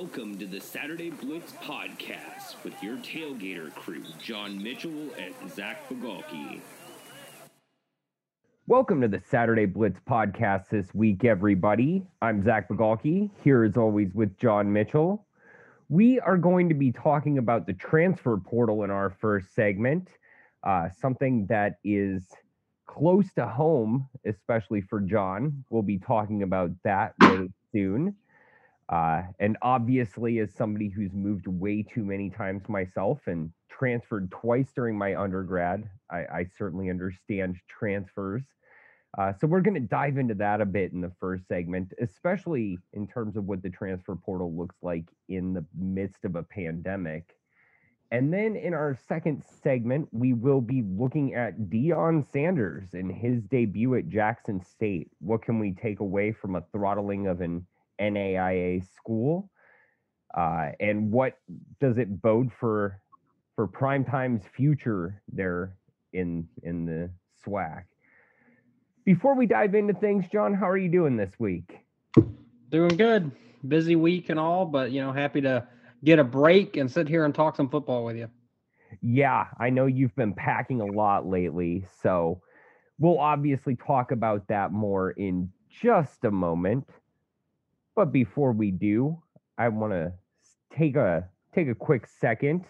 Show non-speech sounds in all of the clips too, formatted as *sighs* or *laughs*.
Welcome to the Saturday Blitz podcast with your tailgater crew, John Mitchell and Zach Bagalki. Welcome to the Saturday Blitz podcast this week, everybody. I'm Zach Bagalki, here as always with John Mitchell. We are going to be talking about the transfer portal in our first segment, uh, something that is close to home, especially for John. We'll be talking about that really soon. Uh, and obviously, as somebody who's moved way too many times myself and transferred twice during my undergrad, I, I certainly understand transfers. Uh, so we're going to dive into that a bit in the first segment, especially in terms of what the transfer portal looks like in the midst of a pandemic. And then in our second segment, we will be looking at Deion Sanders and his debut at Jackson State. What can we take away from a throttling of an NAIA school? Uh, and what does it bode for for Primetime's future there in in the SWAC? Before we dive into things, John, how are you doing this week? Doing good. Busy week and all, but you know, happy to get a break and sit here and talk some football with you. Yeah, I know you've been packing a lot lately, so we'll obviously talk about that more in just a moment. But before we do, I want to take a take a quick second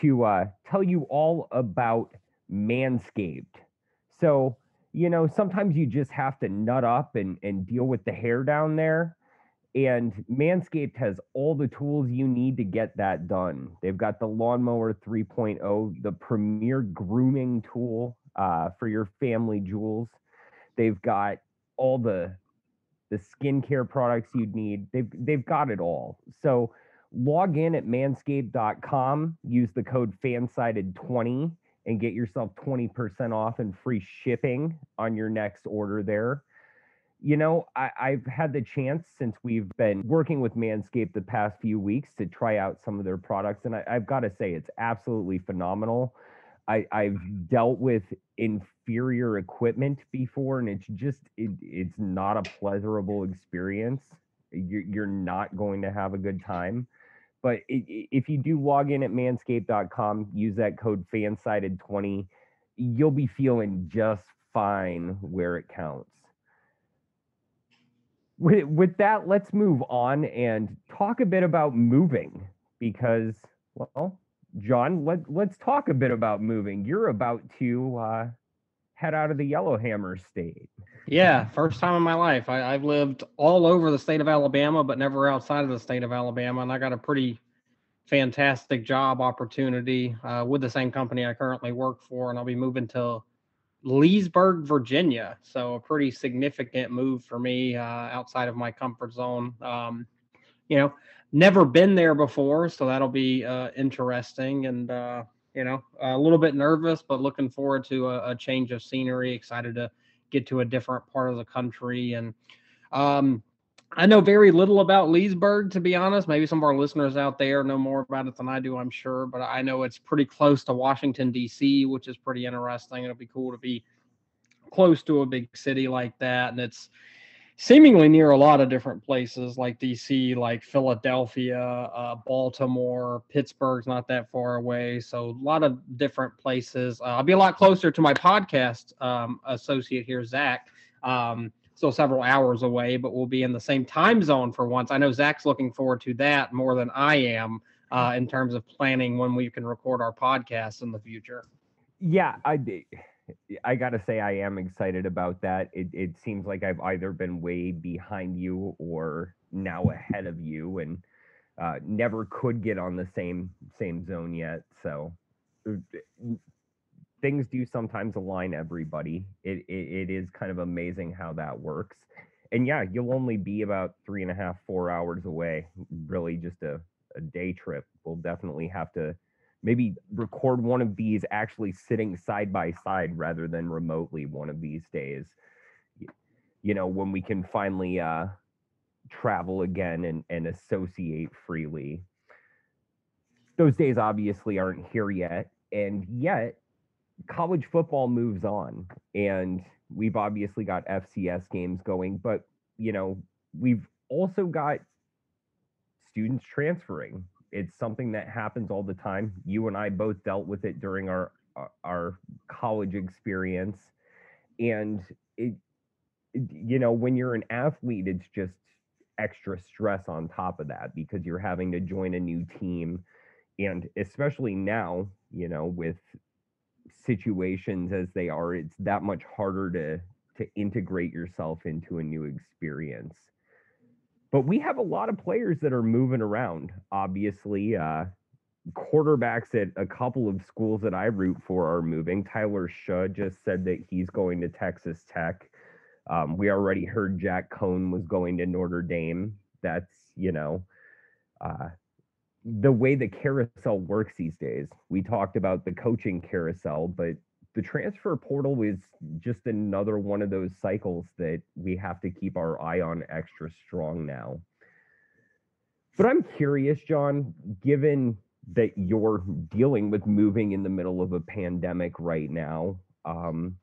to uh, tell you all about Manscaped. So, you know, sometimes you just have to nut up and, and deal with the hair down there. And Manscaped has all the tools you need to get that done. They've got the Lawnmower 3.0, the premier grooming tool uh, for your family jewels. They've got all the the skincare products you'd need. They've they've got it all. So log in at manscaped.com, use the code fansided20 and get yourself 20% off and free shipping on your next order there you know, I, I've had the chance since we've been working with Manscaped the past few weeks to try out some of their products, and I, have got to say it's absolutely phenomenal. I, I've dealt with inferior equipment before, and it's just it, it's not a pleasurable experience. You're, you're not going to have a good time. But it, if you do log in at manscaped.com, use that code fansided20, you'll be feeling just fine where it counts with, with that, let's move on and talk a bit about moving because, well, John, let, let's talk a bit about moving. You're about to uh, head out of the Yellowhammer state. Yeah, first time in my life. I, I've lived all over the state of Alabama, but never outside of the state of Alabama. And I got a pretty fantastic job opportunity uh, with the same company I currently work for. And I'll be moving to Leesburg, Virginia. So a pretty significant move for me uh, outside of my comfort zone. Um, you know, never been there before, so that'll be uh, interesting and uh, you know a little bit nervous, but looking forward to a, a, change of scenery. Excited to get to a different part of the country and. Um, I know very little about Leesburg, to be honest. Maybe some of our listeners out there know more about it than I do, I'm sure. But I know it's pretty close to Washington, D.C., which is pretty interesting. It'll be cool to be close to a big city like that. And it's seemingly near a lot of different places like D.C., like Philadelphia, uh, Baltimore, Pittsburgh's not that far away. So a lot of different places. Uh, I'll be a lot closer to my podcast um, associate here, Zach. Um, still several hours away, but we'll be in the same time zone for once. I know Zach's looking forward to that more than I am uh, in terms of planning when we can record our podcast in the future. Yeah, I I gotta say I am excited about that. It it seems like I've either been way behind you or now ahead of you, and uh, never could get on the same same zone yet. So uh, things do sometimes align everybody. It, it, it is kind of amazing how that works. And yeah, you'll only be about three and a half, four hours away. Really, just a, a day trip. We'll definitely have to maybe record one of these actually sitting side by side rather than remotely one of these days. You know, when we can finally uh, travel again and, and associate freely. Those days obviously aren't here yet. And yet, college football moves on and we've obviously got FCS games going, but you know, we've also got students transferring. It's something that happens all the time. You and I both dealt with it during our our college experience, and it, you know when you're an athlete, it's just extra stress on top of that because you're having to join a new team. And especially now you know with situations as they are it's that much harder to to integrate yourself into a new experience but we have a lot of players that are moving around obviously uh quarterbacks at a couple of schools that I root for are moving. Tyler Shough just said that he's going to Texas Tech. Um, we already heard Jack Coan was going to Notre Dame. That's, you know, uh, the way the carousel works these days. We talked about the coaching carousel, but the transfer portal is just another one of those cycles that we have to keep our eye on extra strong now. But I'm curious, John, given that you're dealing with moving in the middle of a pandemic right now, um,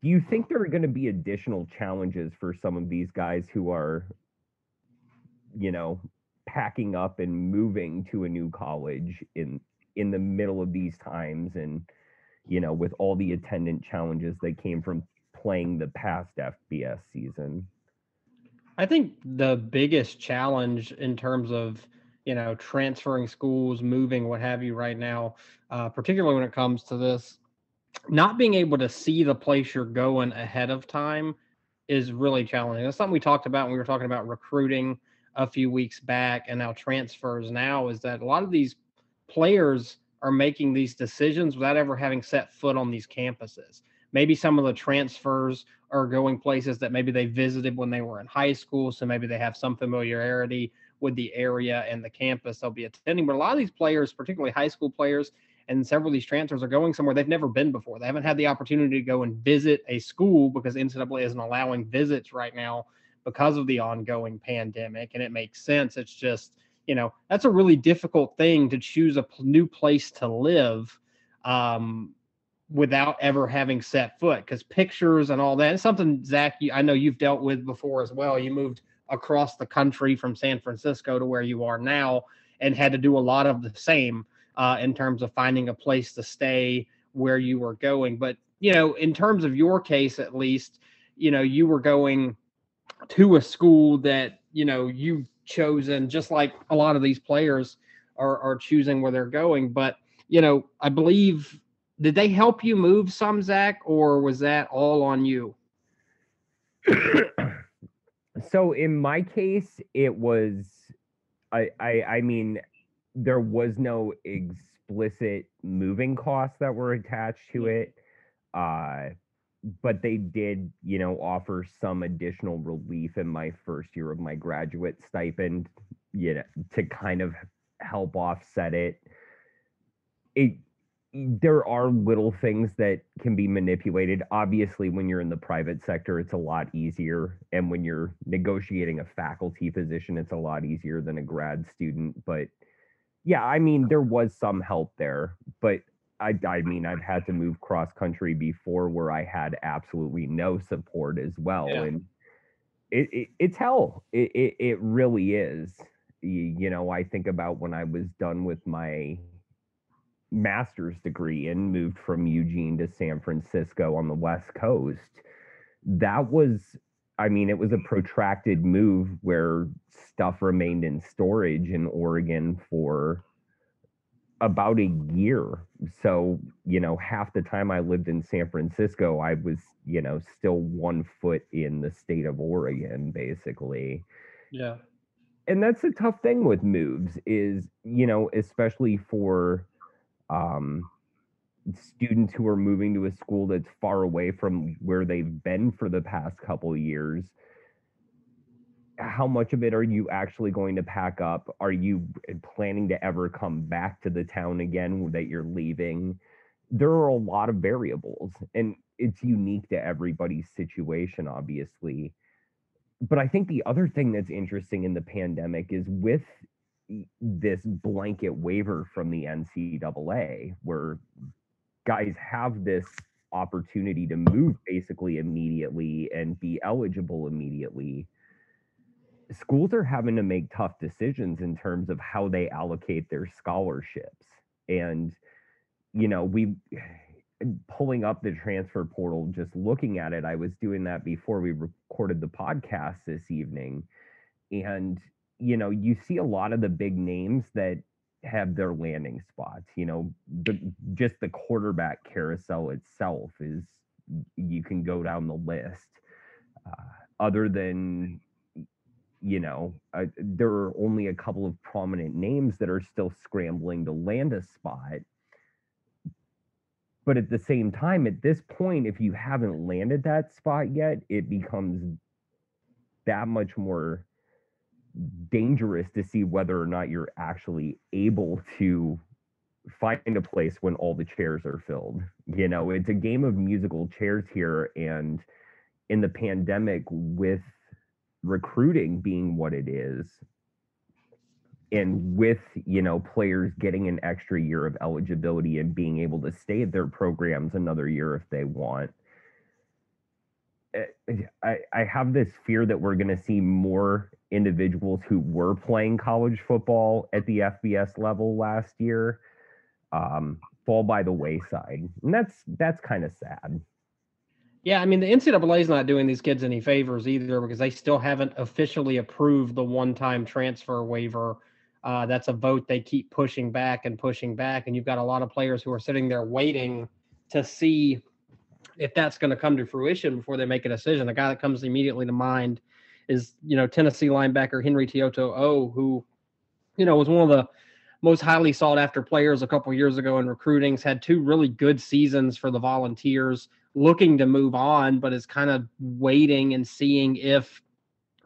do you think there are going to be additional challenges for some of these guys who are, you know, packing up and moving to a new college in in the middle of these times and you know with all the attendant challenges that came from playing the past FBS season? I think the biggest challenge in terms of you know transferring schools, moving, what have you, right now, uh, particularly when it comes to this, not being able to see the place you're going ahead of time is really challenging. That's something we talked about when we were talking about recruiting a few weeks back and now transfers now is that a lot of these players are making these decisions without ever having set foot on these campuses. Maybe some of the transfers are going places that maybe they visited when they were in high school. So maybe they have some familiarity with the area and the campus they'll be attending. But a lot of these players, particularly high school players, and several of these transfers are going somewhere they've never been before. They haven't had the opportunity to go and visit a school because NCAA isn't allowing visits right now because of the ongoing pandemic. And it makes sense. It's just, you know, that's a really difficult thing to choose a new place to live um, without ever having set foot because pictures and all that. It's something, Zach, you, I know you've dealt with before as well. You moved across the country from San Francisco to where you are now and had to do a lot of the same uh, in terms of finding a place to stay where you were going. But, you know, in terms of your case, at least, you know, you were going to a school that, you know, you've chosen, just like a lot of these players are, are choosing where they're going. But, you know, I believe, did they help you move some, Zach, or was that all on you? *coughs* so in my case, it was, I, I, I mean, there was no explicit moving costs that were attached to it. Uh, but they did, you know, offer some additional relief in my first year of my graduate stipend, you know, to kind of help offset it. It there are little things that can be manipulated. Obviously, when you're in the private sector, it's a lot easier. And when you're negotiating a faculty position, it's a lot easier than a grad student. But yeah, I mean, there was some help there, but I, I mean, I've had to move cross country before where I had absolutely no support as well, yeah. and it, it, it's hell. It, it it really is. You, you know, I think about when I was done with my master's degree and moved from Eugene to San Francisco on the West Coast. That was I mean, it was a protracted move where stuff remained in storage in Oregon for about a year. So, you know, half the time I lived in San Francisco, I was, you know, still one foot in the state of Oregon, basically. Yeah. And that's a tough thing with moves is, you know, especially for um students who are moving to a school that's far away from where they've been for the past couple years how much of it are you actually going to pack up are you planning to ever come back to the town again that you're leaving there are a lot of variables and it's unique to everybody's situation obviously but i think the other thing that's interesting in the pandemic is with this blanket waiver from the ncaa where guys have this opportunity to move basically immediately and be eligible immediately. Schools are having to make tough decisions in terms of how they allocate their scholarships. And, you know, we *sighs* pulling up the transfer portal, just looking at it, I was doing that before we recorded the podcast this evening. And, you know, you see a lot of the big names that have their landing spots. You know, the, just the quarterback carousel itself is, you can go down the list. Uh, other than you know, uh, there are only a couple of prominent names that are still scrambling to land a spot. But at the same time, at this point, if you haven't landed that spot yet, it becomes that much more dangerous to see whether or not you're actually able to find a place when all the chairs are filled. You know, it's a game of musical chairs here. And in the pandemic, with recruiting being what it is and with you know players getting an extra year of eligibility and being able to stay at their programs another year if they want eh, I, I have this fear that we're going to see more individuals who were playing college football at the FBS level last year um, fall by the wayside, and that's that's kind of sad. Yeah, I mean the NCAA is not doing these kids any favors either because they still haven't officially approved the one-time transfer waiver. Uh, that's a vote they keep pushing back and pushing back, and you've got a lot of players who are sitting there waiting to see if that's going to come to fruition before they make a decision. The guy that comes immediately to mind is you know Tennessee linebacker Henry To'oTo'o, who you know was one of the most highly sought after players a couple years ago in recruiting. Had two really good seasons for the Volunteers looking to move on, but is kind of waiting and seeing if,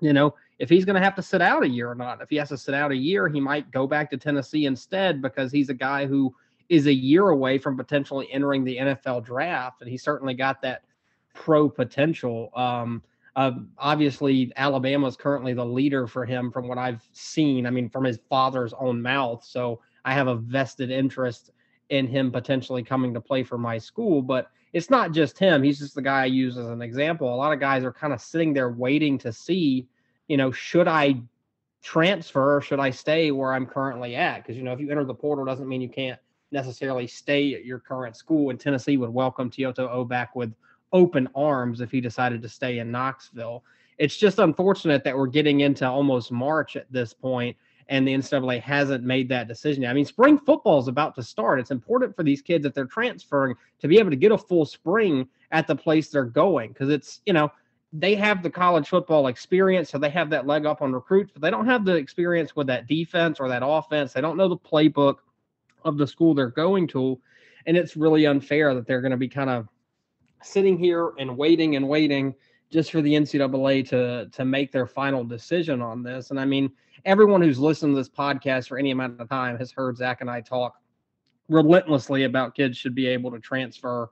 you know, if he's going to have to sit out a year or not. If he has to sit out a year, he might go back to Tennessee instead because he's a guy who is a year away from potentially entering the NFL draft. And he certainly got that pro potential. Um, uh, obviously, Alabama is currently the leader for him from what I've seen. I mean, from his father's own mouth. So I have a vested interest in him potentially coming to play for my school. But it's not just him. He's just the guy I use as an example. A lot of guys are kind of sitting there waiting to see, you know, should I transfer or should I stay where I'm currently at? Because, you know, if you enter the portal, doesn't mean you can't necessarily stay at your current school. And Tennessee would welcome To'oTo'o back with open arms if he decided to stay in Knoxville. It's just unfortunate that we're getting into almost March at this point and the NCAA hasn't made that decision. I mean, spring football is about to start. It's important for these kids if they're transferring to be able to get a full spring at the place they're going because it's, you know, they have the college football experience, so they have that leg up on recruits, but they don't have the experience with that defense or that offense. They don't know the playbook of the school they're going to. And it's really unfair that they're going to be kind of sitting here and waiting and waiting just for the NCAA to to make their final decision on this. And I mean, everyone who's listened to this podcast for any amount of time has heard Zach and I talk relentlessly about kids should be able to transfer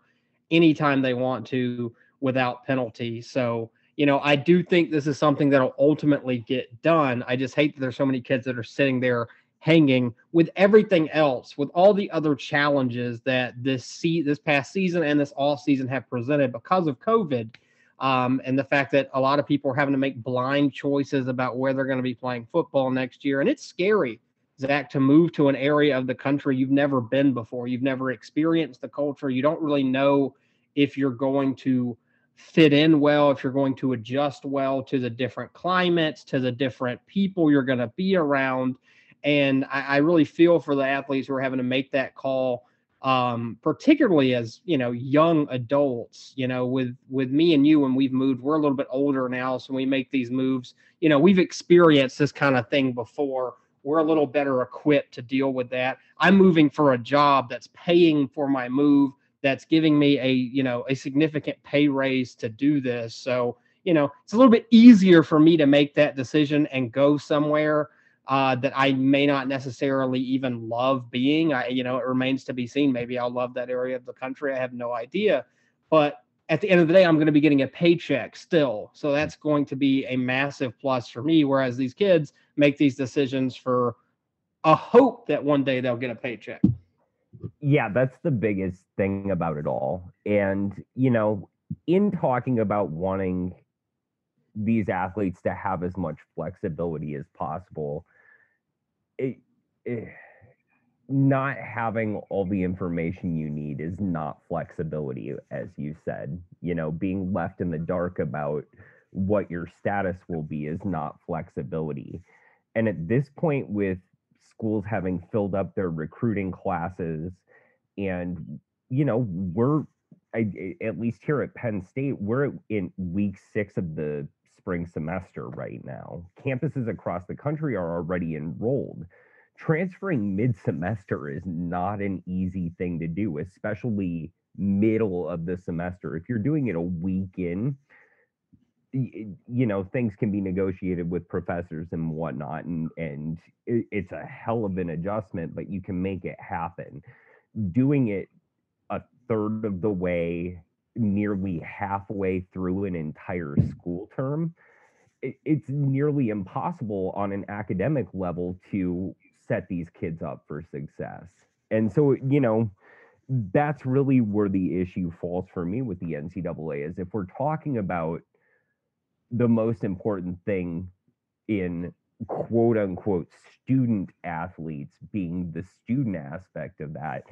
anytime they want to without penalty. So, you know, I do think this is something that'll ultimately get done. I just hate that there's so many kids that are sitting there hanging with everything else, with all the other challenges that this see this past season and this all season have presented because of COVID um, and the fact that a lot of people are having to make blind choices about where they're going to be playing football next year. And it's scary, Zach, to move to an area of the country you've never been before. You've never experienced the culture. You don't really know if you're going to fit in well, if you're going to adjust well to the different climates, to the different people you're going to be around. And I, I really feel for the athletes who are having to make that call um, particularly as you know young adults you know with with me and you when we've moved we're a little bit older now so we make these moves. You know we've experienced this kind of thing before. We're a little better equipped to deal with that. I'm moving for a job that's paying for my move that's giving me a you know a significant pay raise to do this. So you know it's a little bit easier for me to make that decision and go somewhere uh, that I may not necessarily even love being. I, you know, it remains to be seen. Maybe I'll love that area of the country. I have no idea. But at the end of the day, I'm going to be getting a paycheck still. So that's going to be a massive plus for me. Whereas these kids make these decisions for a hope that one day they'll get a paycheck. Yeah, that's the biggest thing about it all. And, you know, in talking about wanting these athletes to have as much flexibility as possible. It, it, not having all the information you need is not flexibility, as you said. You know, being left in the dark about what your status will be is not flexibility. And at this point, with schools having filled up their recruiting classes, and, you know, we're I, at least here at Penn State, we're in week six of the spring semester right now. Campuses across the country are already enrolled. Transferring mid semester is not an easy thing to do, especially middle of the semester. If you're doing it a week in, you know things can be negotiated with professors and whatnot and and it's a hell of an adjustment but you can make it happen doing it a third of the way nearly halfway through an entire school term it's nearly impossible on an academic level to set these kids up for success. And so you know that's really where the issue falls for me with the ncaa is if we're talking about the most important thing in quote unquote student athletes being the student aspect of that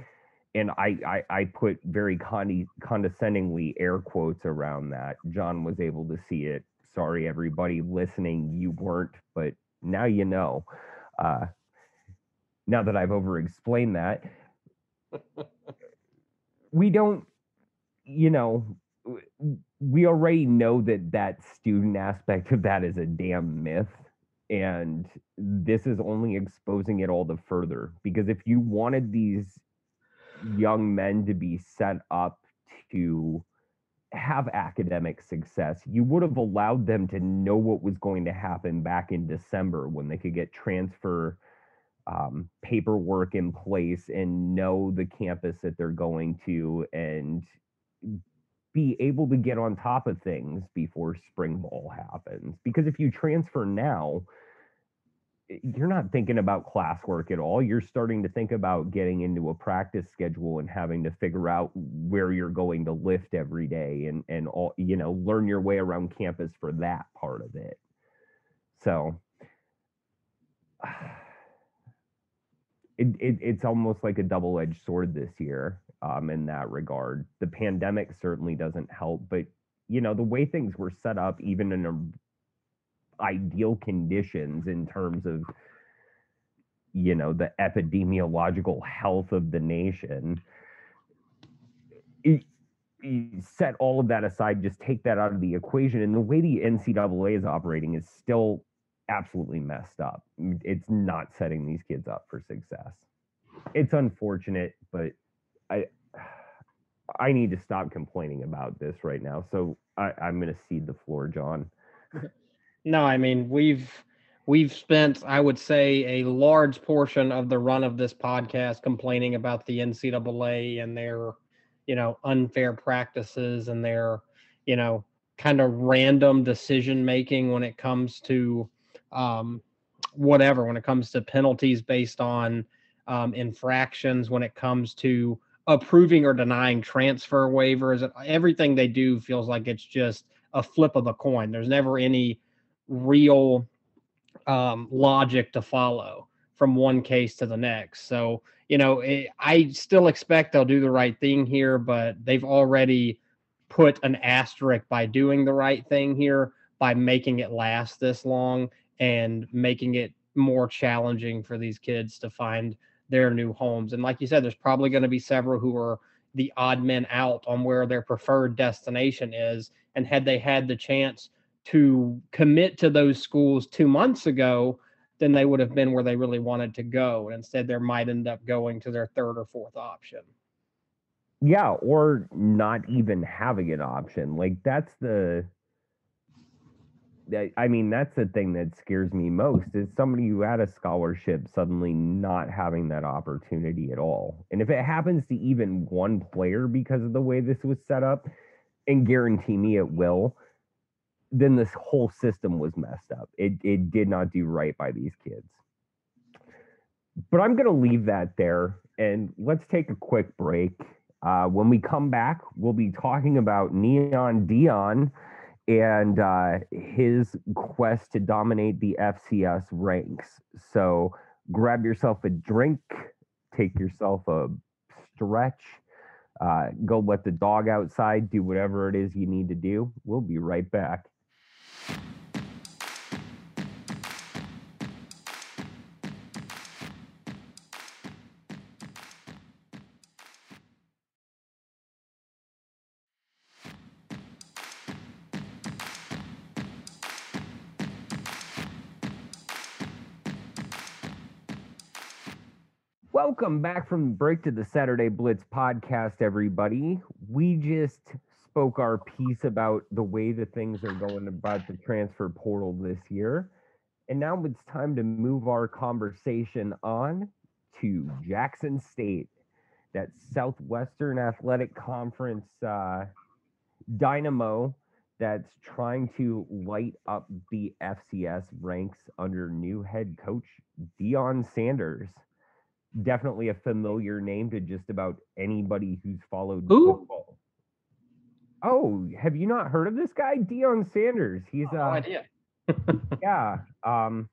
and I, I, I put very conde- condescendingly air quotes around that. John was able to see it. Sorry, everybody listening, you weren't, but now you know. Uh, now that I've over explained that, *laughs* we don't, you know, we already know that that student aspect of that is a damn myth and this is only exposing it all the further because if you wanted these young men to be set up to have academic success you would have allowed them to know what was going to happen back in december when they could get transfer um, paperwork in place and know the campus that they're going to and be able to get on top of things before spring ball happens. Because if you transfer now, you're not thinking about classwork at all. You're starting to think about getting into a practice schedule and having to figure out where you're going to lift every day and and all you know learn your way around campus for that part of it. So *sighs* it, it it's almost like a double-edged sword this year um, in that regard. The pandemic certainly doesn't help, but you know the way things were set up, even in a ideal conditions in terms of you know the epidemiological health of the nation. It, set all of that aside, just take that out of the equation. And the way the NCAA is operating is still absolutely messed up. Mm, it's not setting these kids up for success. It's unfortunate, but I I need to stop complaining about this right now. So I, I'm going to cede the floor, John. *laughs* No, I mean we've we've spent I would say a large portion of the run of this podcast complaining about the NCAA and their you know unfair practices and their you know kind of random decision making when it comes to um, whatever when it comes to penalties based on um, infractions when it comes to approving or denying transfer waivers. Everything they do feels like it's just a flip of the coin. There's never any real um, logic to follow from one case to the next so you know it, i still expect they'll do the right thing here but they've already put an asterisk by doing the right thing here by making it last this long and making it more challenging for these kids to find their new homes. And like you said, there's probably going to be several who are the odd men out on where their preferred destination is. And had they had the chance to commit to those schools two months ago, then they would have been where they really wanted to go. And instead, they might end up going to their third or fourth option. Yeah, or not even having an option. Like that's the I mean, that's the thing that scares me most is somebody who had a scholarship suddenly not having that opportunity at all. And if it happens to even one player because of the way this was set up, and guarantee me it will, then this whole system was messed up. It it did not do right by these kids. But I'm going to leave that there and let's take a quick break. Uh, when we come back, we'll be talking about Neon Deion and uh, his quest to dominate the FCS ranks. So grab yourself a drink, take yourself a stretch, uh, go let the dog outside, do whatever it is you need to do. We'll be right back. Welcome back from break to the Saturday Blitz podcast, everybody. We just spoke our piece about the way that things are going about the transfer portal this year. And now it's time to move our conversation on to Jackson State, that Southwestern Athletic Conference uh, dynamo that's trying to light up the FCS ranks under new head coach Deion Sanders definitely a familiar name to just about anybody who's followed Who? football. Oh, have you not heard of this guy, Deion Sanders? He's no uh, idea. *laughs* yeah. Um,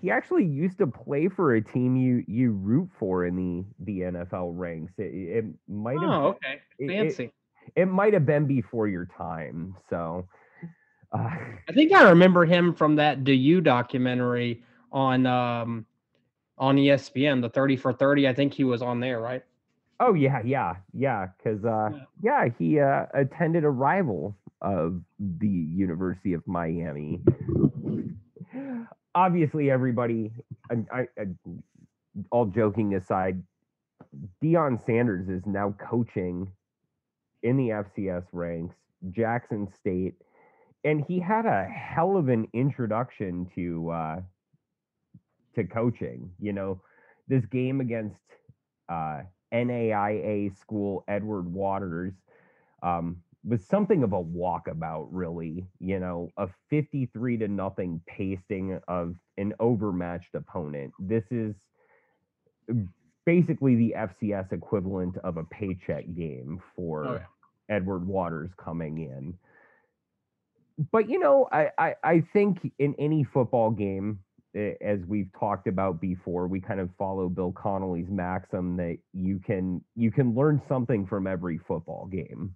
he actually used to play for a team you you root for in the the NFL ranks. It, it might have Oh, okay. it- it- Fancy. it, might have been before your time. So, uh, I think I remember him from that The U documentary on um on ESPN, the 30 for 30. I think he was on there, right? oh yeah, yeah, yeah. Because uh, yeah, he uh, attended a rival of the University of Miami. Obviously, everybody, I, I, I, all joking aside, Deion Sanders is now coaching in the FCS ranks, Jackson State, and he had a hell of an introduction to uh, to coaching. You know, this game against uh, NAIA school Edward Waters um, was something of a walkabout, really. You know, a 53 to nothing pasting of an overmatched opponent. This is basically the FCS equivalent of a paycheck game for Oh, yeah. Edward Waters coming in. But you know, I, I I think in any football game, as we've talked about before, we kind of follow Bill Connolly's maxim that you can you can learn something from every football game.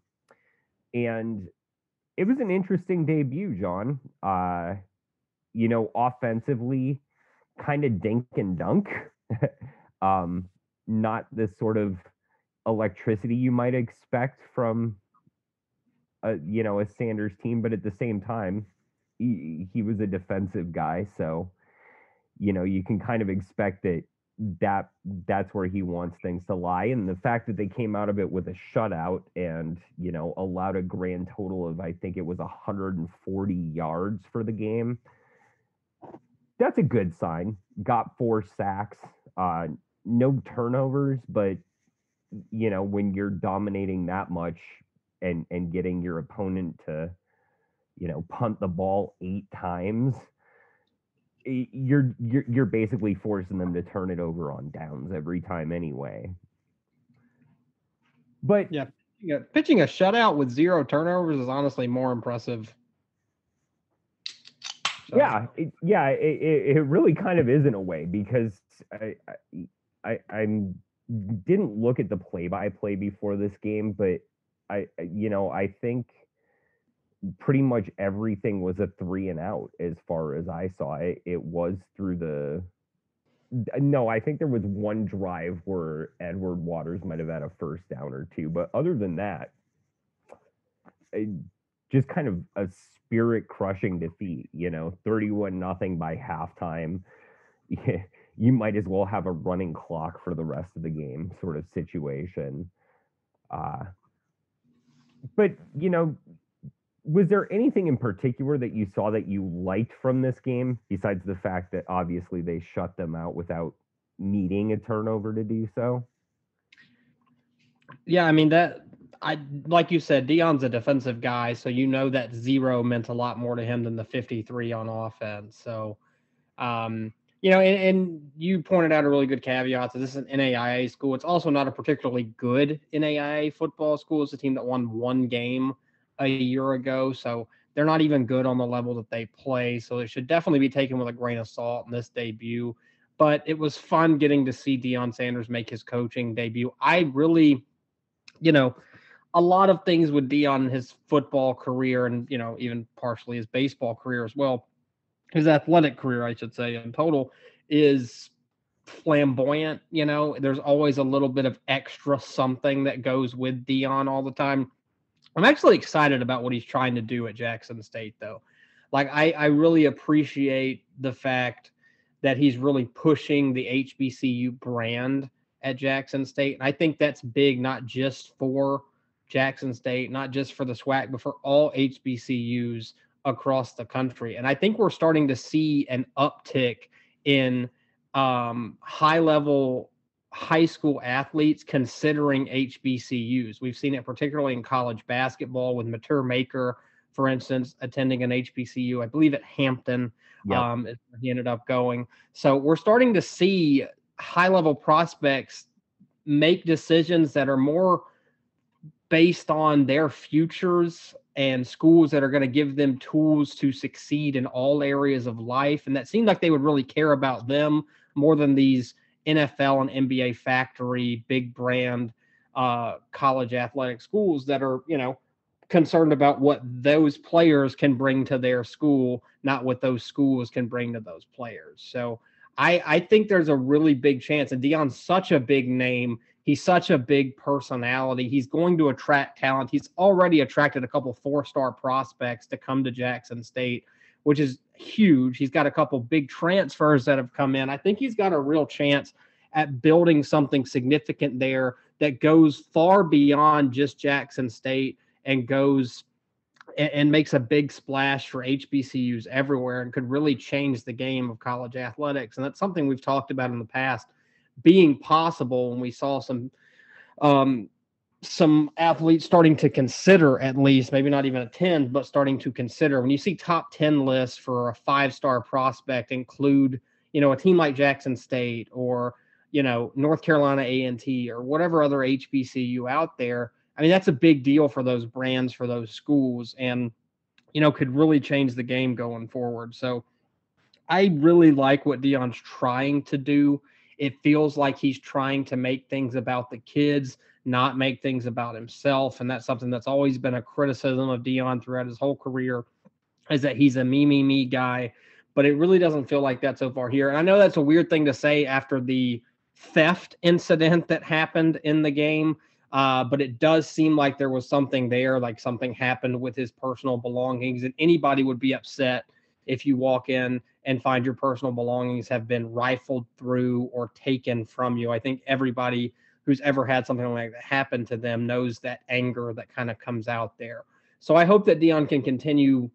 And it was an interesting debut, John. Uh, you know, offensively, kind of dink and dunk. *laughs* um, not the sort of electricity you might expect from a you know a Sanders team, but at the same time, he, he was a defensive guy, so you know you can kind of expect that that that's where he wants things to lie and the fact that they came out of it with a shutout and you know allowed a grand total of i think it was 140 yards for the game that's a good sign. Got four sacks uh no turnovers but you know when you're dominating that much and and getting your opponent to you know punt the ball eight times you're you're you're basically forcing them to turn it over on downs every time anyway but Yeah. Pitching a shutout with zero turnovers is honestly more impressive. So, yeah it, yeah it, it, really kind of is in a way because i i i i'm didn't look at the play by play before this game but I- you know i think pretty much everything was a three and out as far as i saw it. It was through the no i think there was one drive where edward waters might have had a first down or two but other than that just kind of a spirit crushing defeat you know 31 nothing by halftime. You might as well have a running clock for the rest of the game sort of situation. Uh but you know was there anything in particular that you saw that you liked from this game besides the fact that obviously they shut them out without needing a turnover to do so Yeah, I mean that I like you said, Deion's a defensive guy, so you know that zero meant a lot more to him than the 53 on offense. So um, you know, and, and you pointed out a really good caveat that this is an NAIA school. It's also not a particularly good NAIA football school. It's a team that won one game a year ago. So They're not even good on the level that they play, so it should definitely be taken with a grain of salt in this debut. But it was fun getting to see Deion Sanders make his coaching debut. I really, you know, a lot of things with Deion his football career and you know even partially his baseball career as well, his athletic career I should say in total is flamboyant. You know, there's always a little bit of extra something that goes with Deion all the time. I'm actually excited about what he's trying to do at Jackson State, though. Like, I, I really appreciate the fact that he's really pushing the HBCU brand at Jackson State. And I think that's big, not just for Jackson State, not just for the SWAC, but for all HBCUs across the country. And I think we're starting to see an uptick in um, high level high school athletes considering HBCUs. We've seen it particularly in college basketball with Matur Maker, for instance, attending an HBCU, I believe at Hampton. Yep. Um, he ended up going. So we're starting to see high level prospects make decisions that are more based on their futures and schools that are going to give them tools to succeed in all areas of life. And that seemed like they would really care about them more than these NFL and NBA factory big brand uh, college athletic schools that are, you know, concerned about what those players can bring to their school, not what those schools can bring to those players. So I, I think there's a really big chance, and Deion's such a big name. He's such a big personality. He's going to attract talent. He's already attracted a couple four star prospects to come to Jackson State which is huge. He's got a couple big transfers that have come in. I think he's got a real chance at building something significant there that goes far beyond just Jackson State and goes and, and makes a big splash for HBCUs everywhere and could really change the game of college athletics. And that's something we've talked about in the past being possible when we saw some um, some athletes starting to consider at least maybe not even attend but starting to consider. When you see top 10 lists for a five star prospect include you know a team like jackson state or you know north carolina a&t or whatever other hbcu out there i mean that's a big deal for those brands for those schools and you know could really change the game going forward. So i really like what Deion's trying to do. It feels like he's trying to make things about the kids not make things about himself. And that's something that's always been a criticism of Deion throughout his whole career is that he's a me, me, me guy. But it really doesn't feel like that so far here. And I know that's a weird thing to say after the theft incident that happened in the game. Uh, but it does seem like there was something there, like something happened with his personal belongings. And anybody would be upset if you walk in and find your personal belongings have been rifled through or taken from you. I think everybody who's ever had something like that happen to them knows that anger that kind of comes out there. So I hope that Deion can continue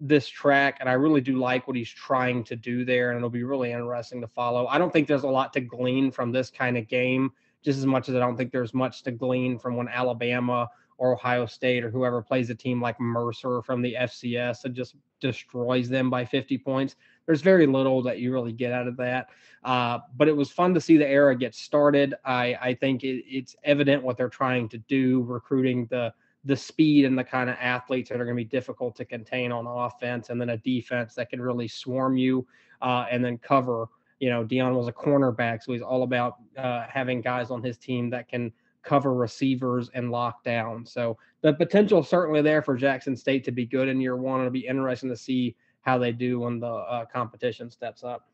this track, and I really do like what he's trying to do there, and it'll be really interesting to follow. I don't think there's a lot to glean from this kind of game, just as much as I don't think there's much to glean from when Alabama or Ohio State or whoever plays a team like Mercer from the FCS and just destroys them by 50 points. There's very little that you really get out of that. Uh, but it was fun to see the era get started. I, I think it, it's evident what they're trying to do, recruiting the the speed and the kind of athletes that are going to be difficult to contain on offense, and then a defense that can really swarm you uh, and then cover. You know, Deion was a cornerback, so he's all about uh, having guys on his team that can cover receivers and lock down. So the potential is certainly there for Jackson State to be good in year one. It'll be interesting to see how they do when the uh, competition steps up.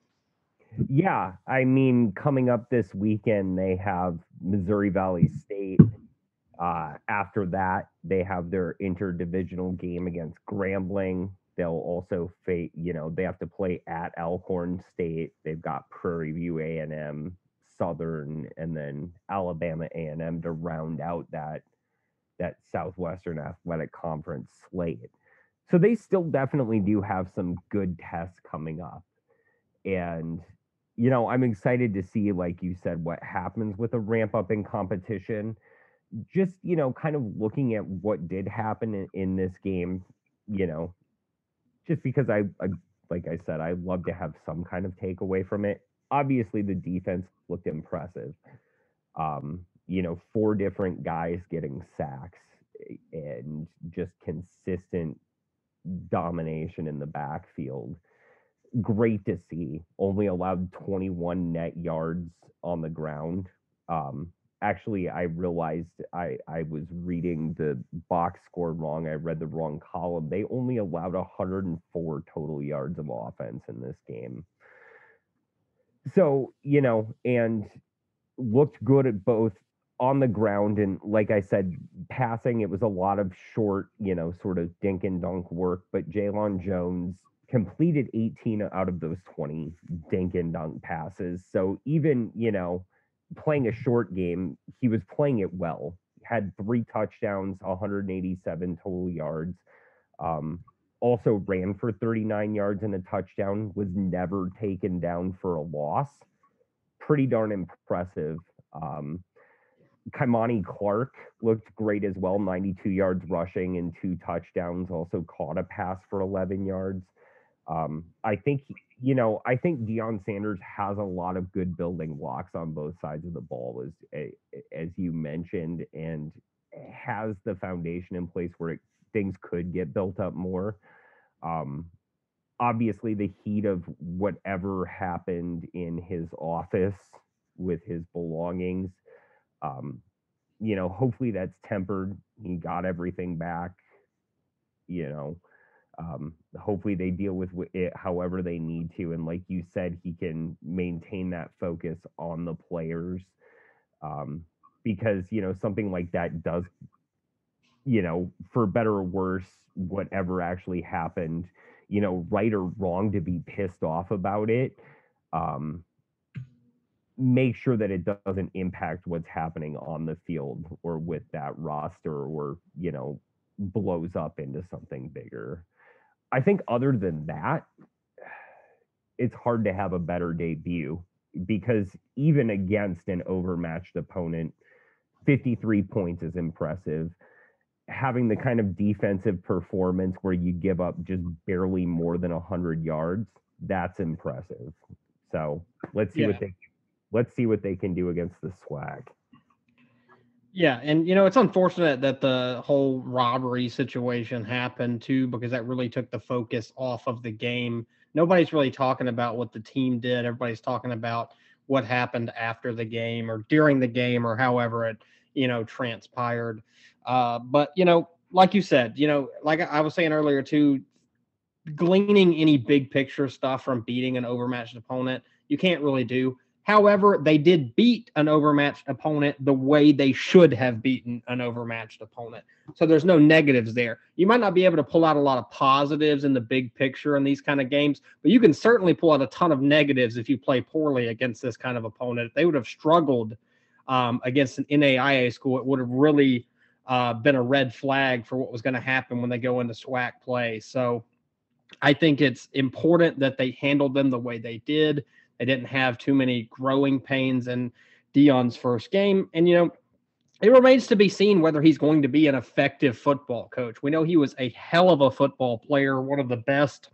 Yeah, I mean, coming up this weekend, they have Missouri Valley State. Uh, after that, they have their interdivisional game against Grambling. They'll also face, you know, they have to play at Alcorn State. They've got Prairie View A&M, Southern, and then Alabama A&M to round out that that Southwestern Athletic Conference slate. So they still definitely do have some good tests coming up. And you know, I'm excited to see like you said what happens with a ramp up in competition. Just, you know, kind of looking at what did happen in, in this game, you know, just because I, I like I said, I love to have some kind of takeaway from it obviously the defense looked impressive. Um, you know, four different guys getting sacks eh, and just consistent domination in the backfield. Great to see. Only allowed 21 net yards on the ground. Um, actually, I realized I, I was reading the box score wrong. I read the wrong column. They only allowed 104 total yards of offense in this game. So, you know, and looked good at both on the ground and like I said, passing, it was a lot of short, you know, sort of dink and dunk work, but Jalon Jones completed 18 out of those 20 dink and dunk passes. So even, you know, playing a short game, he was playing it well. Had three touchdowns, 187 total yards. Um, also ran for 39 yards and a touchdown, was never taken down for a loss. Pretty darn impressive. Um, Kymani Clark looked great as well, 92 yards rushing and two touchdowns. Also caught a pass for 11 yards. Um, I think you know, I think Deion Sanders has a lot of good building blocks on both sides of the ball, as as you mentioned, and has the foundation in place where it, things could get built up more. Um, obviously, the heat of whatever happened in his office with his belongings um, you know, hopefully that's tempered. He got everything back. You know, um, hopefully they deal with it however they need to. And like you said, he can maintain that focus on the players um, because, you know, something like that does, you know, for better or worse, whatever actually happened, you know, right or wrong to be pissed off about it. Um, make sure that it doesn't impact what's happening on the field or with that roster or you know blows up into something bigger i think other than that it's hard to have a better debut because even against an overmatched opponent 53 points is impressive having the kind of defensive performance where you give up just barely more than 100 yards that's impressive so let's see yeah. what they let's see what they can do against the SWAC Yeah, and you know it's unfortunate that the whole robbery situation happened too, because that really took the focus off of the game. Nobody's really talking about what the team did. Everybody's talking about what happened after the game or during the game or however it you know transpired. Uh, but you know, like you said, you know, like I was saying earlier too, gleaning any big picture stuff from beating an overmatched opponent, you can't really do However, they did beat an overmatched opponent the way they should have beaten an overmatched opponent. So there's no negatives there. You might not be able to pull out a lot of positives in the big picture in these kind of games, but you can certainly pull out a ton of negatives if you play poorly against this kind of opponent. They would have struggled um, against an NAIA school, it would have really uh, been a red flag for what was going to happen when they go into SWAC play. So I think it's important that they handled them the way they did. They didn't have too many growing pains in Deion's first game. And, you know, it remains to be seen whether he's going to be an effective football coach. We know he was a hell of a football player, one of the best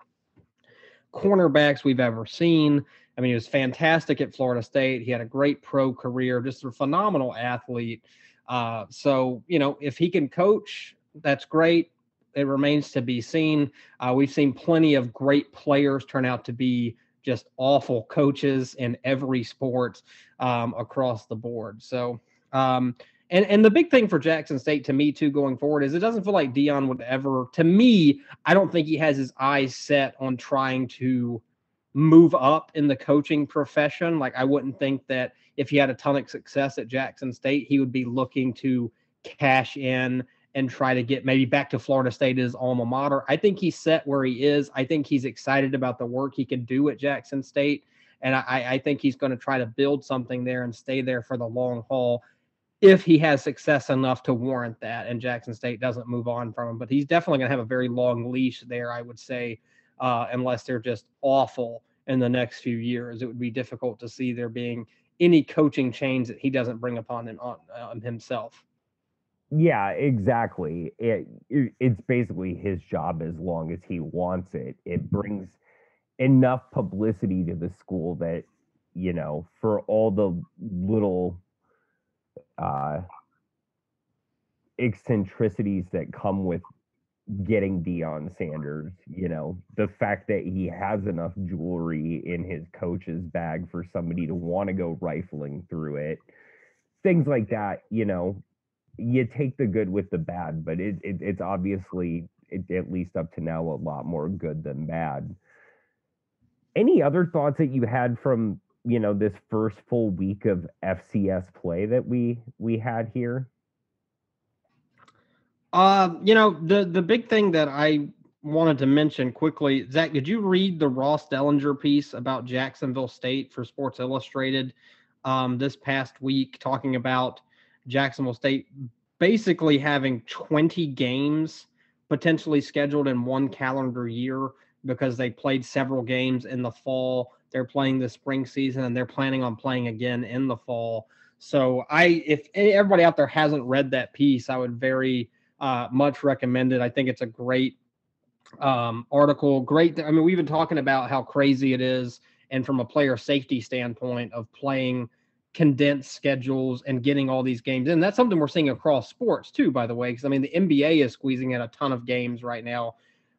cornerbacks we've ever seen. I mean, he was fantastic at Florida State. He had a great pro career, just a phenomenal athlete. Uh, so, you know, if he can coach, that's great. It remains to be seen. Uh, we've seen plenty of great players turn out to be just awful coaches in every sport um, across the board. So, um, and and the big thing for Jackson State to me too going forward is it doesn't feel like Deion would ever. To me, I don't think he has his eyes set on trying to move up in the coaching profession. Like I wouldn't think that if he had a ton of success at Jackson State, he would be looking to cash in and try to get maybe back to Florida State as alma mater. I think he's set where he is. I think he's excited about the work he can do at Jackson State. And I, I think he's going to try to build something there and stay there for the long haul if he has success enough to warrant that and Jackson State doesn't move on from him. But he's definitely going to have a very long leash there, I would say, uh, unless they're just awful in the next few years. It would be difficult to see there being any coaching change that he doesn't bring upon him, on, um, himself. Yeah, exactly. It, it, it's basically his job as long as he wants it. It brings enough publicity to the school that you know for all the little uh eccentricities that come with getting Deion Sanders. You know, the fact that he has enough jewelry in his coach's bag for somebody to want to go rifling through it. Things like that, you know, you take the good with the bad, but it, it it's obviously it, at least up to now a lot more good than bad. Any other thoughts that you had from you know this first full week of FCS play that we we had here? Uh, you know, the the big thing that I wanted to mention quickly, Zach, did you read the Ross Dellenger piece about Jacksonville State for Sports Illustrated um, this past week, talking about Jacksonville State basically having 20 games potentially scheduled in one calendar year because they played several games in the fall. They're playing the spring season and they're planning on playing again in the fall. So I if everybody out there hasn't read that piece, I would very uh, much recommended. I think it's a great um, article. Great. I mean, we've been talking about how crazy it is, and from a player safety standpoint of playing condensed schedules and getting all these games and that's something we're seeing across sports too by the way because i mean the nba is squeezing in a ton of games right now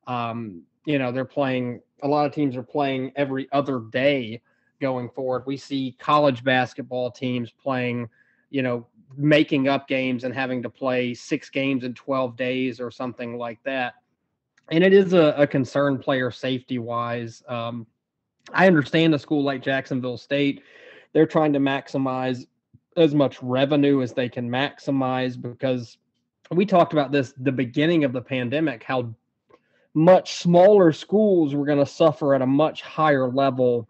um, you know they're playing a lot of teams are playing every other day going forward we see college basketball teams playing you know making up games and having to play six games in 12 days or something like that. And it is a, a concern player safety wise. Um, I understand a school like Jacksonville State, they're trying to maximize as much revenue as they can maximize because we talked about this the beginning of the pandemic how much smaller schools were going to suffer at a much higher level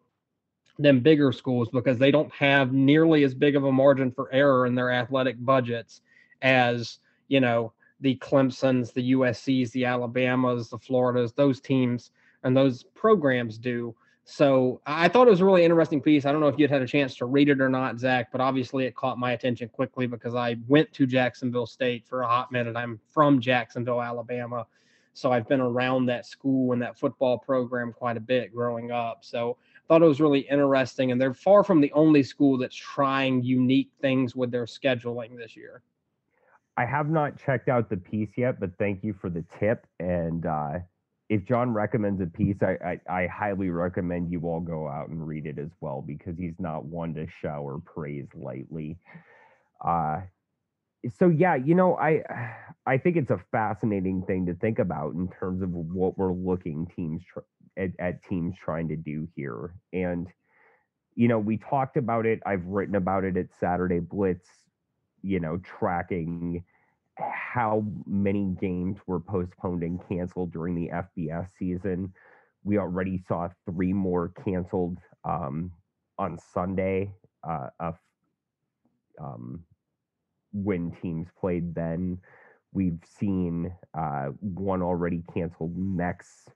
than bigger schools because they don't have nearly as big of a margin for error in their athletic budgets as you know the Clemson's, the USC's, the Alabamas, the Floridas, those teams and those programs do. So I thought it was a really interesting piece. I don't know if you'd had a chance to read it or not, Zach, but obviously it caught my attention quickly because I went to Jacksonville State for a hot minute. I'm from Jacksonville, Alabama. So I've been around that school and that football program quite a bit growing up. So thought it was really interesting. And they're far from the only school that's trying unique things with their scheduling this year. I have not checked out the piece yet, but thank you for the tip. And uh, if John recommends a piece, I, I, I, highly recommend you all go out and read it as well because he's not one to shower praise lightly. Uh, so yeah, you know, I I think it's a fascinating thing to think about in terms of what we're looking teams tr- at, at teams trying to do here. And, you know, we talked about it. I've written about it at Saturday Blitz, you know, tracking how many games were postponed and canceled during the FBS season. We already saw three more canceled um, on Sunday uh, um, when teams played then. We've seen uh, one already canceled next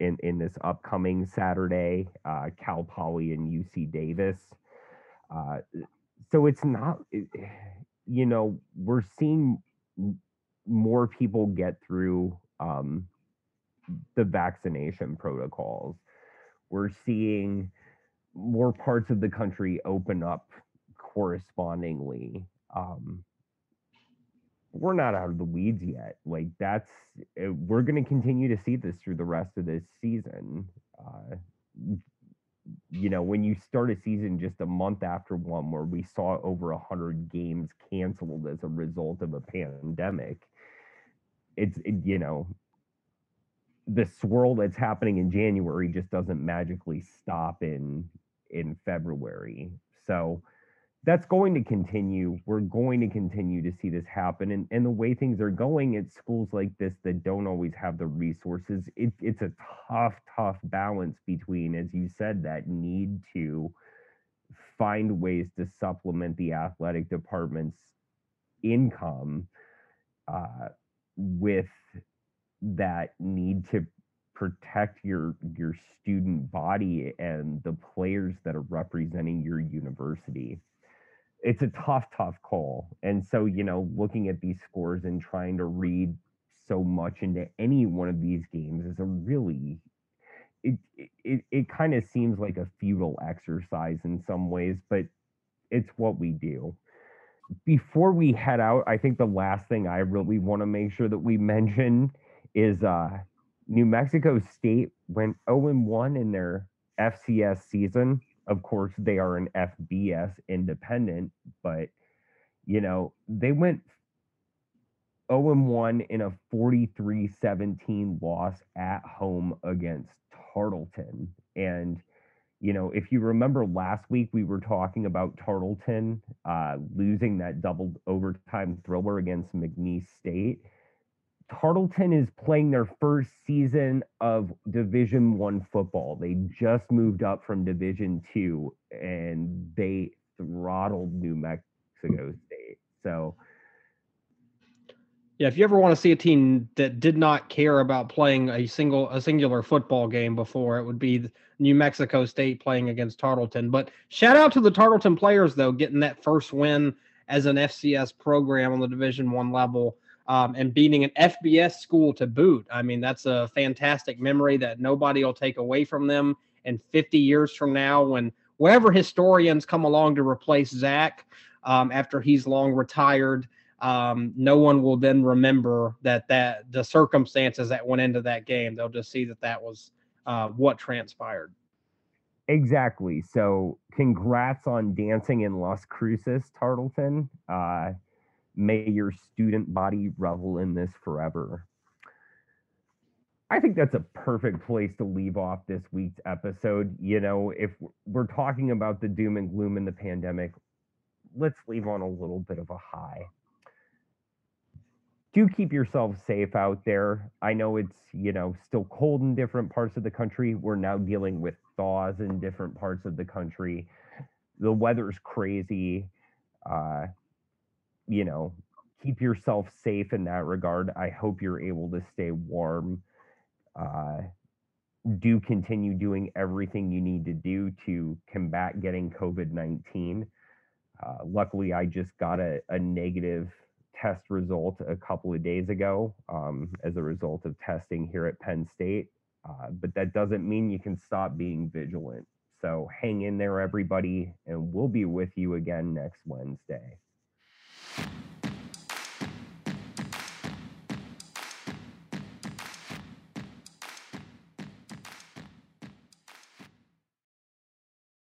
in in this upcoming Saturday, uh, Cal Poly and UC Davis. Uh, so it's not, you know, we're seeing more people get through um, the vaccination protocols. We're seeing more parts of the country open up correspondingly. Um, we're not out of the weeds yet. Like that's eh, we're going to continue to see this through the rest of this season. Uh, you know, when you start a season just a month after one where we saw over a hundred games canceled as a result of a pandemic, it's it, you know the swirl that's happening in January just doesn't magically stop in in February. So that's going to continue. We're going to continue to see this happen. And, and the way things are going at schools like this that don't always have the resources, it, it's a tough, tough balance between, as you said, that need to find ways to supplement the athletic department's income uh, with that need to protect your your student body and the players that are representing your university it's a tough, tough call. And so, you know, looking at these scores and trying to read so much into any one of these games is a really it it, it kind of seems like a futile exercise in some ways, but it's what we do. Before we head out, I think the last thing I really want to make sure that we *laughs* mention is uh, New Mexico State went 0 1 in their FCS season. Of course, they are an FBS independent, but you know, they went 0 1 in a 43 17 loss at home against Tarleton. And, you know, if you remember last week, we were talking about Tarleton uh, losing that double overtime thriller against McNeese State. Tarleton is playing their first season of Division One football. They just moved up from Division Two, and they throttled New Mexico State. So, yeah, if you ever want to see a team that did not care about playing a single a singular football game before, it would be New Mexico State playing against Tarleton. But shout out to the Tarleton players though, getting that first win as an FCS program on the Division One level. Um, and beating an FBS school to boot. I mean, that's a fantastic memory that nobody will take away from them. And 50 years from now, when wherever historians come along to replace Zach um, after he's long retired, um, no one will then remember that that the circumstances that went into that game. They'll just see that that was uh, what transpired. Exactly. So, congrats on dancing in Las Cruces, Tarleton. Uh, may your student body revel in this forever. I think that's a perfect place to leave off this week's episode. You know, if we're talking about the doom and gloom in the pandemic, let's leave on a little bit of a high do keep yourself safe out there. I know it's, you know, still cold in different parts of the country. We're now dealing with thaws in different parts of the country. The weather's crazy. Uh, you know, keep yourself safe in that regard. I hope you're able to stay warm. Uh, do continue doing everything you need to do to combat getting COVID 19. Uh, luckily, I just got a, a negative test result a couple of days ago um, as a result of testing here at Penn State. Uh, but that doesn't mean you can stop being vigilant. So hang in there, everybody, and we'll be with you again next Wednesday.